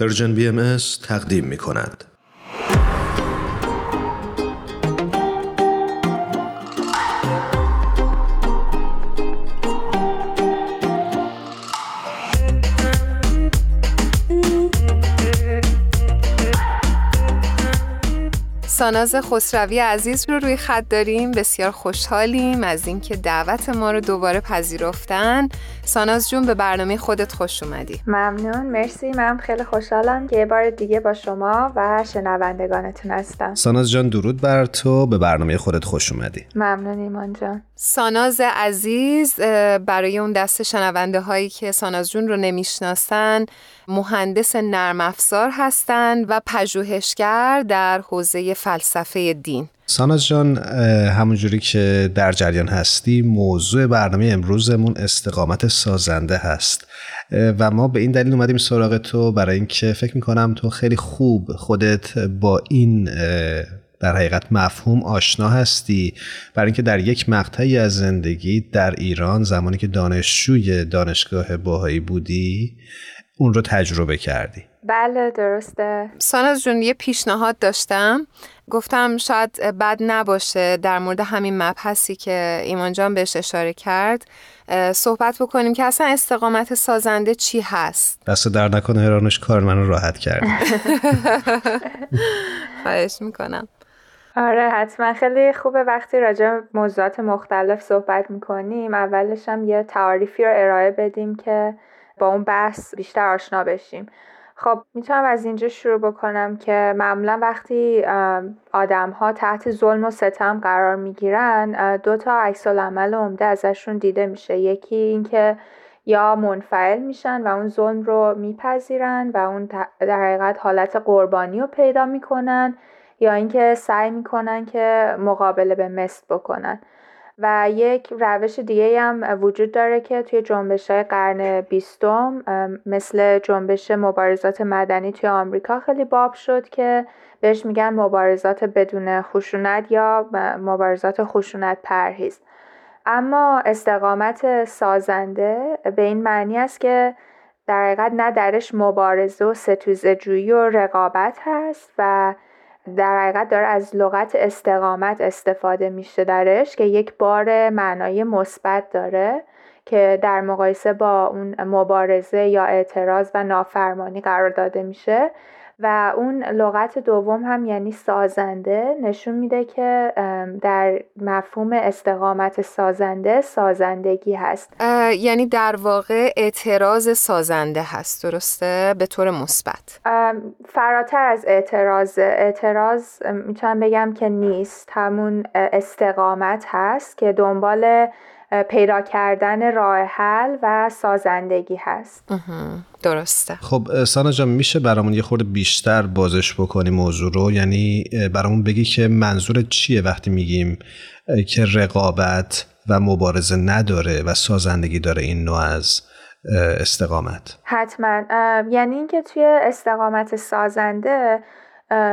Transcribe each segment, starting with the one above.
پرژن بی ام تقدیم می کند. ساناز خسروی عزیز رو روی خط داریم بسیار خوشحالیم از اینکه دعوت ما رو دوباره پذیرفتن ساناز جون به برنامه خودت خوش اومدی. ممنون مرسی من خیلی خوشحالم که یه بار دیگه با شما و شنوندگانتون هستم. ساناز جان درود بر تو به برنامه خودت خوش اومدی. ممنون ایمان جان. ساناز عزیز برای اون دست شنونده هایی که ساناز جون رو نمی‌شناسن مهندس نرم افزار هستند و پژوهشگر در حوزه فلسفه دین. ساناز جان همونجوری که در جریان هستی موضوع برنامه امروزمون استقامت سازنده هست. و ما به این دلیل اومدیم سراغ تو برای اینکه فکر می‌کنم تو خیلی خوب خودت با این در حقیقت مفهوم آشنا هستی. برای اینکه در یک مقطعی از زندگی در ایران زمانی که دانشجوی دانشگاه باهایی بودی اون رو تجربه کردی. بله درسته. ساناز جون یه پیشنهاد داشتم. گفتم شاید بد نباشه در مورد همین مبحثی که ایمان جان بهش اشاره کرد صحبت بکنیم که اصلا استقامت سازنده چی هست؟ دست در نکنه هرانش کار منو راحت کرد. خواهش می‌کنم. آره حتما. خیلی خوبه وقتی راجع موضوعات مختلف صحبت می‌کنیم. اولش هم یه تعاریفی رو ارائه بدیم که با اون بحث بیشتر آشنا بشیم. خب می‌تونم از اینجا شروع بکنم که معمولا وقتی آدم ها تحت ظلم و ستم قرار می‌گیرن دو تا عکس العمل عمده ازشون دیده میشه. یکی اینکه یا منفعل میشن و اون ظلم رو میپذیرن و اون در حقیقت حالت قربانی رو پیدا می‌کنن یا اینکه سعی می‌کنن که مقابله به مثل بکنن. و یک روش دیگه هم وجود داره که توی جنبش های قرن بیستم مثل جنبش مبارزات مدنی توی آمریکا خیلی باب شد که بهش میگن مبارزات بدون خشونت یا مبارزات خشونت پرهیز. اما استقامت سازنده به این معنی است که در حقیقت نه درش مبارزه و ستوزه جویی و رقابت هست و در حقیقت داره از لغت استقامت استفاده میشه درش که یک بار معنای مثبت داره که در مقایسه با اون مبارزه یا اعتراض و نافرمانی قرار داده میشه. و اون لغت دوم هم یعنی سازنده نشون میده که در مفهوم استقامت سازنده سازندگی هست. یعنی در واقع اعتراض سازنده هست درسته؟ به طور مثبت. فراتر از اعتراض اعتراض می‌تونم بگم که نیست. همون استقامت هست که دنبال پیدا کردن راه حل و سازندگی هست. درسته. خب سانا جان میشه برامون یه خورده بیشتر بازش بکنی موضوع رو؟ یعنی برامون بگی که منظور چیه وقتی میگیم که رقابت و مبارزه نداره و سازندگی داره این نوع از استقامت؟ حتما. یعنی اینکه توی استقامت سازنده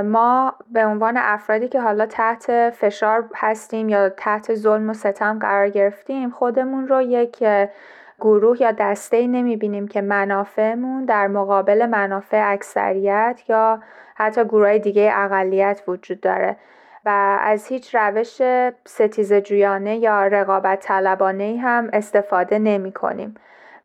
ما به عنوان افرادی که حالا تحت فشار هستیم یا تحت ظلم و ستم قرار گرفتیم خودمون رو یک گروه یا دسته ای نمی بینیم که منافعمون در مقابل منافع اکثریت یا حتی گروه دیگه اقلیت وجود داره و از هیچ روش ستیز جویانه یا رقابت طلبانه هم استفاده نمی کنیم.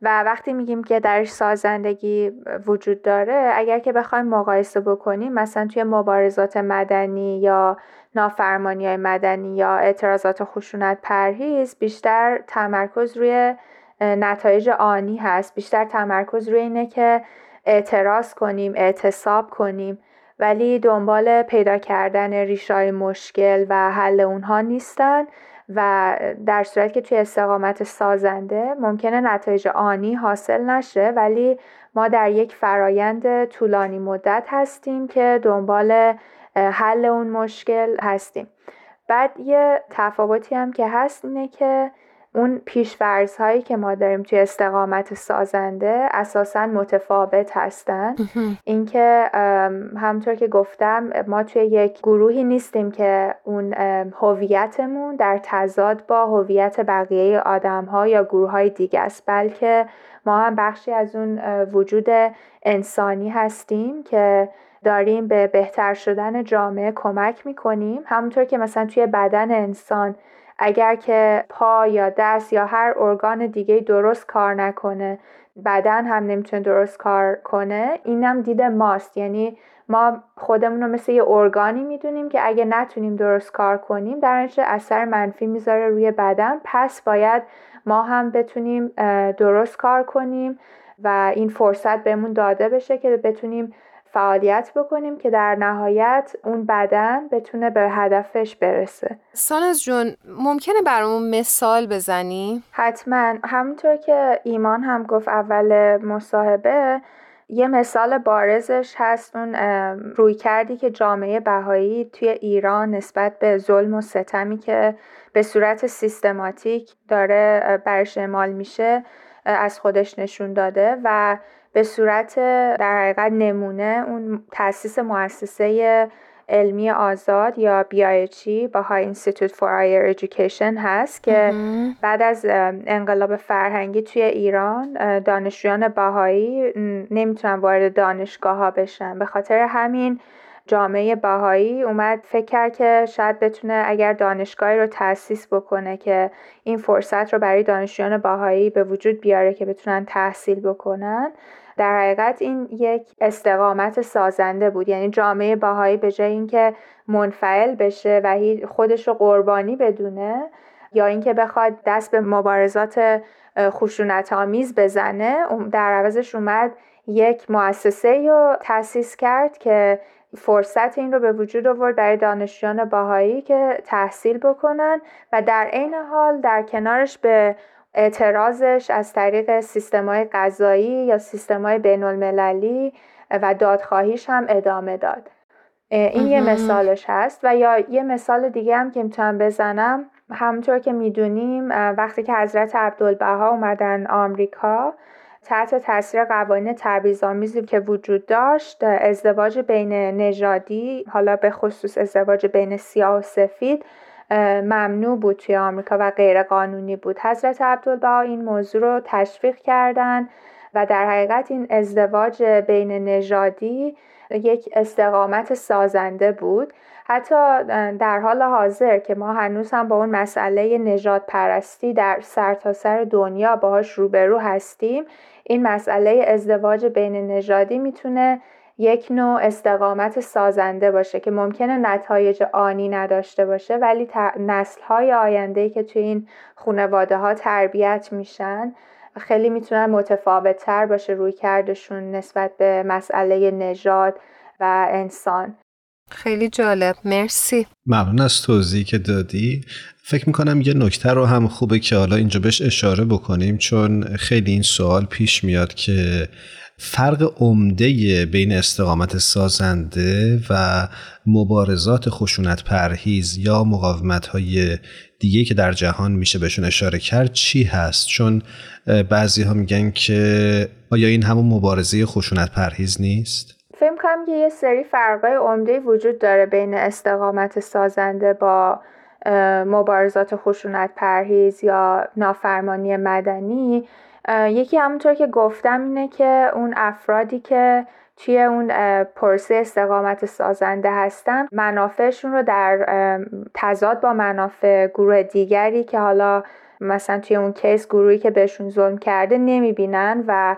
و وقتی میگیم که درش سازندگی وجود داره اگر که بخوایم مقایسه بکنیم مثلا توی مبارزات مدنی یا نافرمانی های مدنی یا اعتراضات خشونت پرهیز بیشتر تمرکز روی نتایج آنی هست. بیشتر تمرکز روی اینه که اعتراض کنیم اعتصاب کنیم. ولی دنبال پیدا کردن ریشای مشکل و حل اونها نیستن. و در صورت که توی استقامت سازنده ممکنه نتایج آنی حاصل نشه ولی ما در یک فرایند طولانی مدت هستیم که دنبال حل اون مشکل هستیم. بعد یه تفاوتی هم که هست اینه که اون پیشورز هایی که ما داریم توی استقامت سازنده اساسا متفاوت هستن. اینکه همطور که گفتم ما توی یک گروهی نیستیم که اون هویتمون در تضاد با هویت بقیه آدم ها یا گروه های دیگه است. بلکه ما هم بخشی از اون وجود انسانی هستیم که داریم به بهتر شدن جامعه کمک می‌کنیم. همونطور که مثلا توی بدن انسان اگر که پا یا دست یا هر ارگان دیگه درست کار نکنه بدن هم نمی‌تونه درست کار کنه اینم دید ماست. یعنی ما خودمون رو مثل یه ارگانی می‌دونیم که اگه نتونیم درست کار کنیم در نتیجه اثر منفی می‌ذاره روی بدن. پس باید ما هم بتونیم درست کار کنیم و این فرصت بهمون داده بشه که بتونیم فعالیت بکنیم که در نهایت اون بدن بتونه به هدفش برسه سانز جون ممکنه برامون مثال بزنی؟ حتما همونطور که ایمان هم گفت اول مصاحبه یه مثال بارزش هست اون روی کردی که جامعه بهایی توی ایران نسبت به ظلم و ستمی که به صورت سیستماتیک داره برش اعمال میشه از خودش نشون داده و به صورت در حقیقت نمونه اون تاسیس مؤسسه علمی آزاد یا BIHE های Institute for Higher Education هست که بعد از انقلاب فرهنگی توی ایران دانشجویان باهایی نمی‌تونن وارد دانشگاه ها بشن. به خاطر همین جامعه باهایی اومد فکر که شاید بتونه اگر دانشگاهی رو تأسیس بکنه که این فرصت رو برای دانشجویان باهایی به وجود بیاره که بتونن تحصیل بکنن در حقیقت این یک استقامت سازنده بود. یعنی جامعه باهایی به جای اینکه منفعل بشه و خودش رو قربانی بدونه یا اینکه بخواد دست به مبارزات خشونت آمیز بزنه در عوضش اومد یک مؤسسه رو تأسیس کرد که فرصت این رو به وجود آورد برای دانشجویان باهایی که تحصیل بکنن و در عین حال در کنارش به اعتراضش از طریق سیستمای قضایی یا سیستمای بین المللی و دادخواهیش هم ادامه داد. این یه مثالش هست و یا یه مثال دیگه هم که می‌تونم بزنم. همونطور که می‌دونیم وقتی که حضرت عبدالبها اومدن آمریکا تحت تاثیر قوانین تبعیض‌آمیزی که وجود داشت ازدواج بین نژادی حالا به خصوص ازدواج بین سیاه و سفید ممنوع بود توی آمریکا و غیر قانونی بود. حضرت عبدالبها این موضوع رو تشویق کردن و در حقیقت این ازدواج بین نژادی یک استقامت سازنده بود. حتی در حال حاضر که ما هنوز هم با اون مسئله نجات پرستی در سرتاسر سر دنیا باهاش روبرو هستیم این مسئله ازدواج بین نژادی می‌تونه یک نوع استقامت سازنده باشه که ممکنه نتایج آنی نداشته باشه ولی نسل های آینده که توی این خانواده ها تربیت میشن خیلی می‌تونن متفاوت تر باشه روی کردشون نسبت به مسئله نژاد و انسان. خیلی جالب. مرسی. ممنون از توضیحی که دادی. فکر می‌کنم یه نکته رو هم خوبه که حالا اینجا بهش اشاره بکنیم چون خیلی این سوال پیش میاد که فرق عمده بین استقامت سازنده و مبارزات خشونت پرهیز یا مقاومت های دیگه که در جهان میشه بهشون اشاره کرد چی هست؟ چون بعضی ها میگن که آیا این همون مبارزه خشونت پرهیز نیست؟ فکر کنم که یه سری فرقای عمده وجود داره بین استقامت سازنده با مبارزات خشونت پرهیز یا نافرمانی مدنی. یکی همونطور که گفتم اینه که اون افرادی که توی اون پرسه استقامت سازنده هستن منافعشون رو در تضاد با منافع گروه دیگری که حالا مثلا توی اون کیس گروهی که بهشون ظلم کرده نمی‌بینن و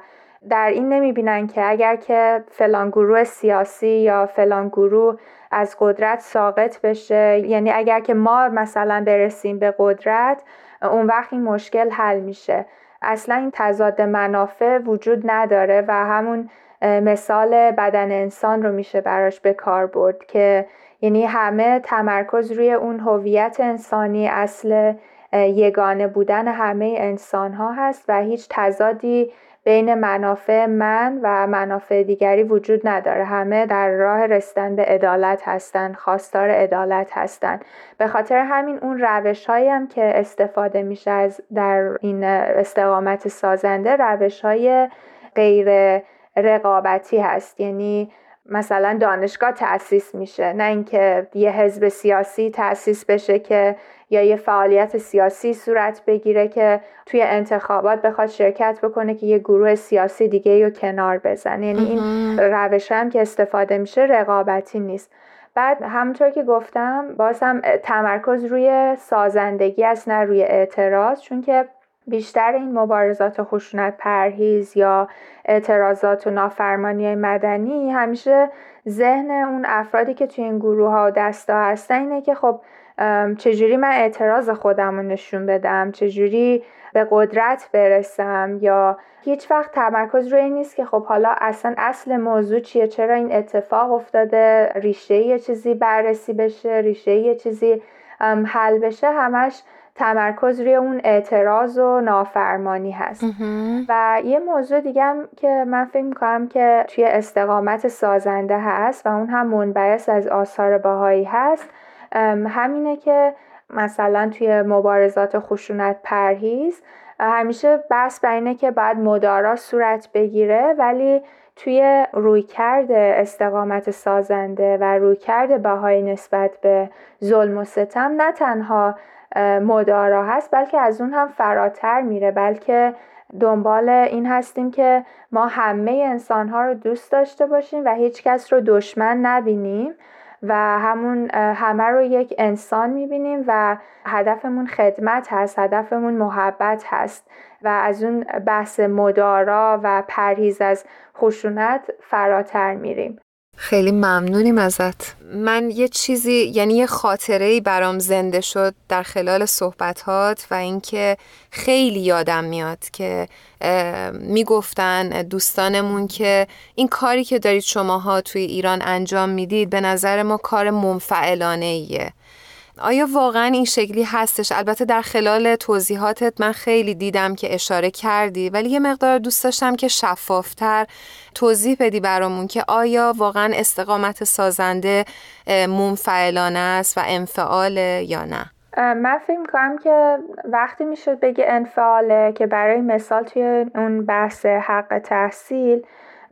در این نمی‌بینن که اگر که فلان گروه سیاسی یا فلان گروه از قدرت ساقط بشه یعنی اگر که ما مثلا برسیم به قدرت اون وقت این مشکل حل میشه. اصلا این تضاد منافع وجود نداره و همون مثال بدن انسان رو میشه براش به کار برد که یعنی همه تمرکز روی اون هویت انسانی اصل یگانه بودن همه انسان ها هست و هیچ تضادی بین منافع من و منافع دیگری وجود نداره. همه در راه رسیدن به عدالت هستن خواستار عدالت هستن. به خاطر همین اون روش هایی هم که استفاده میشه از در این استقامت سازنده روش های غیر رقابتی هست. یعنی مثلا دانشگاه تأسیس میشه نه اینکه یه حزب سیاسی تأسیس بشه که یا یه فعالیت سیاسی صورت بگیره که توی انتخابات بخواد شرکت بکنه که یه گروه سیاسی دیگه رو کنار بزنه. یعنی این روش هم که استفاده میشه رقابتی نیست. بعد همونطور که گفتم باز هم تمرکز روی سازندگی است نه روی اعتراض. چون که بیشتر این مبارزات خشونت پرهیز یا اعتراضات و نافرمانی مدنی همیشه ذهن اون افرادی که توی این گروه ها و دستا هستن اینه که خب چجوری من اعتراض خودم رو نشون بدم؟ چجوری به قدرت برسم؟ یا هیچ وقت تمرکز روی نیست که خب حالا اصلا اصل موضوع چیه؟ چرا این اتفاق افتاده؟ ریشه یه چیزی بررسی بشه؟ ریشه یه چیزی حل بشه؟ همش تمرکز روی اون اعتراض و نافرمانی هست. و یه موضوع دیگه هم که من فکر می‌کنم که توی استقامت سازنده هست و اون هم منبعث از آثار باهایی هست همینه که مثلا توی مبارزات خشونت پرهیز همیشه بحث بر اینه که باید مدارا صورت بگیره ولی توی رویکرد استقامت سازنده و رویکرد بهای نسبت به ظلم و ستم نه تنها مدارا هست بلکه از اون هم فراتر میره بلکه دنبال این هستیم که ما همه انسان ها رو دوست داشته باشیم و هیچ کس رو دشمن نبینیم و همون همه رو یک انسان می‌بینیم و هدفمون خدمت هست هدفمون محبت هست و از اون بحث مدارا و پرهیز از خشونت فراتر میریم. خیلی ممنونیم ازت. من یه چیزی یعنی یه خاطره ای برام زنده شد در خلال صحبتات و اینکه خیلی یادم میاد که می‌گفتن دوستانمون که این کاری که دارید شماها توی ایران انجام می‌دید به نظر ما کار منفعلانه ایه آیا واقعا این شکلی هستش؟ البته در خلال توضیحاتت من خیلی دیدم که اشاره کردی ولی یه مقدار دوست داشتم که شفافتر توضیح بدی برامون که آیا واقعا استقامت سازنده منفعلانه است و انفعال یا نه؟ من فکر کنم که وقتی می‌شد بگه انفعاله که برای مثال توی اون بحث حق تحصیل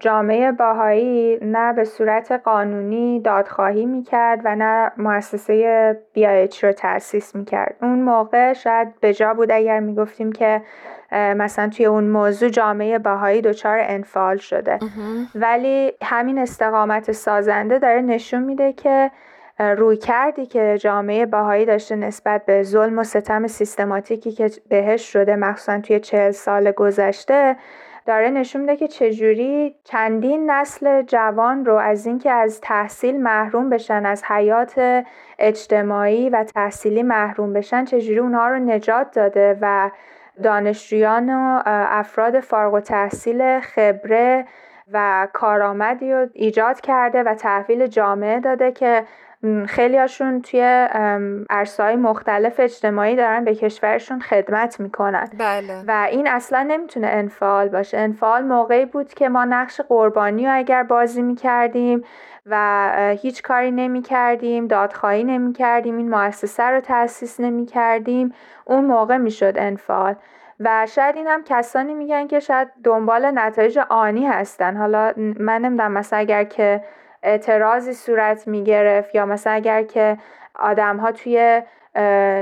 جامعه باهایی نه به صورت قانونی دادخواهی می‌کرد و نه مؤسسه بیایچ رو تأسیس می‌کرد. اون موقع شاید به جا بود اگر می‌گفتیم که مثلا توی اون موضوع جامعه باهایی دچار انفعال شده. ولی همین استقامت سازنده داره نشون میده که روی کردی که جامعه باهایی داشته نسبت به ظلم و ستم سیستماتیکی که بهش شده مخصوصا توی چهل سال گذشته داره نشون میده که چجوری چندین نسل جوان رو از اینکه از تحصیل محروم بشن از حیات اجتماعی و تحصیلی محروم بشن چجوری اونها رو نجات داده و دانشجویان و افراد فارغ و تحصیل خبره و کارآمدی رو ایجاد کرده و تحویل جامعه داده که خیلی هاشون توی عرصه مختلف اجتماعی دارن به کشورشون خدمت می‌کنن. بله. و این اصلا نمی‌تونه انفعال باشه. انفعال موقعی بود که ما نقش قربانی رو اگر بازی می‌کردیم و هیچ کاری نمی کردیم دادخواهی نمی کردیم این مؤسسه رو تأسیس نمی کردیم اون موقع می‌شد انفعال. و شاید این هم کسانی میگن که شاید دنبال نتایج آنی هستن. حالا من نمی‌دونم مثلا اگر که اعتراضی صورت می گرفت یا مثلا اگر که آدم ها توی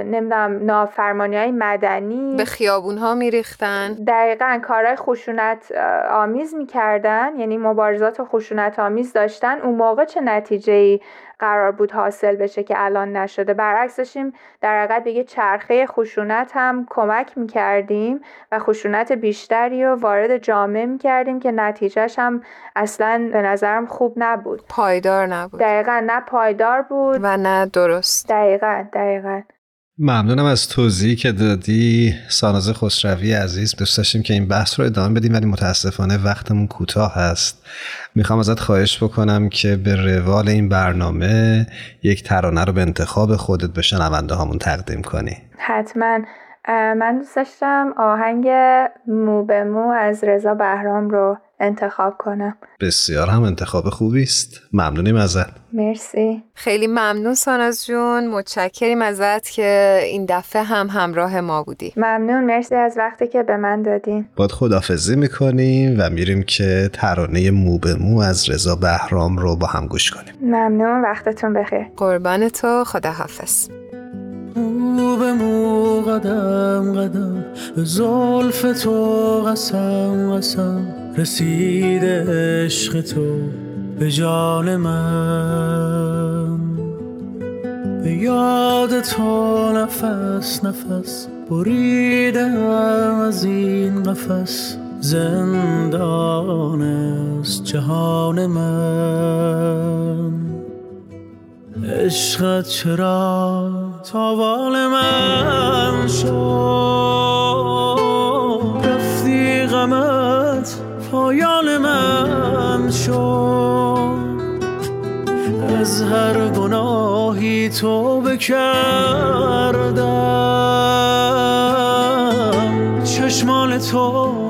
نمی‌دونم نافرمانی های مدنی به خیابون ها میریختن. دقیقا کارهای خشونت آمیز می‌کردن یعنی مبارزات خشونت آمیز داشتن. اون موقع چه نتیجه ای قرار بود حاصل بشه که الان نشده. برعکس داشتیم در حقیقت به چرخه خشونت هم کمک می‌کردیم و خشونت بیشتری رو وارد جامعه می‌کردیم که نتیجهش هم اصلا به نظرم خوب نبود. پایدار نبود. دقیقا نه پایدار بود. و نه درست. دقیقا دقیقا. ممنونم از توضیحی که دادی. ساناز خسروی عزیز دوست داشتیم که این بحث رو ادامه بدیم ولی متاسفانه وقتمون کوتاه هست. می‌خوام ازت خواهش بکنم که به روال این برنامه یک ترانه رو به انتخاب خودت به شنونده هامون تقدیم کنی. حتما. من دوست داشتم آهنگ مو به مو از رضا بهرام رو انتخاب کنم. بسیار هم انتخاب خوبی است. ممنونیم ازت. مرسی. خیلی ممنون ساناز جون. متشکریم ازت که این دفعه هم همراه ما بودی. ممنون. مرسی از وقتی که به من دادین. باد خدافزی می‌کنیم و میریم که ترانه مو به مو از رضا بهرام رو با هم گوش کنیم. ممنون. وقتتون بخیر. قربان تو. خداحافظ. مو به مو قدم قدم به زلف تو قسم قسم. رسید عشق تو به جان من. به یاد تو نفس نفس بریدم از این قفس. زندان است جهان من. عشقت چرا تاوان من شد؟ پایان من شد. از هر گناهی تو بکردم. چشمان تو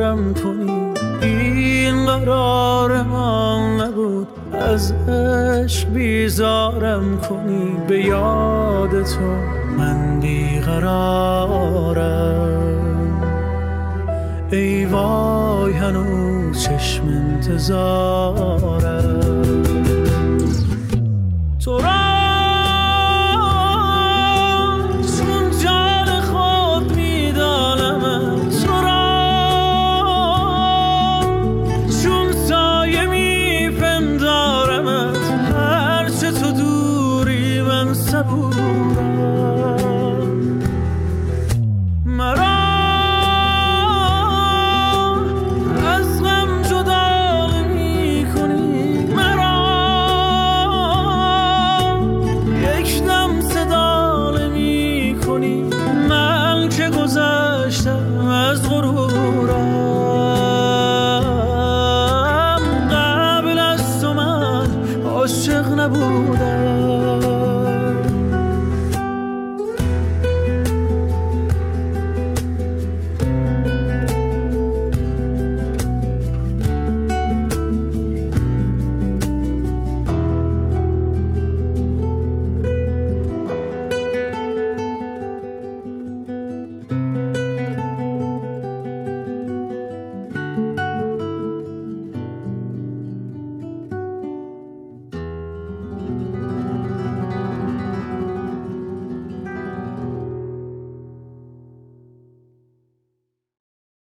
باورم کنی این قرار من نبود. از عشق بیزارم کنی به یاد تو. من بیقرارم ای وای هنوز چشم انتظارم. laburo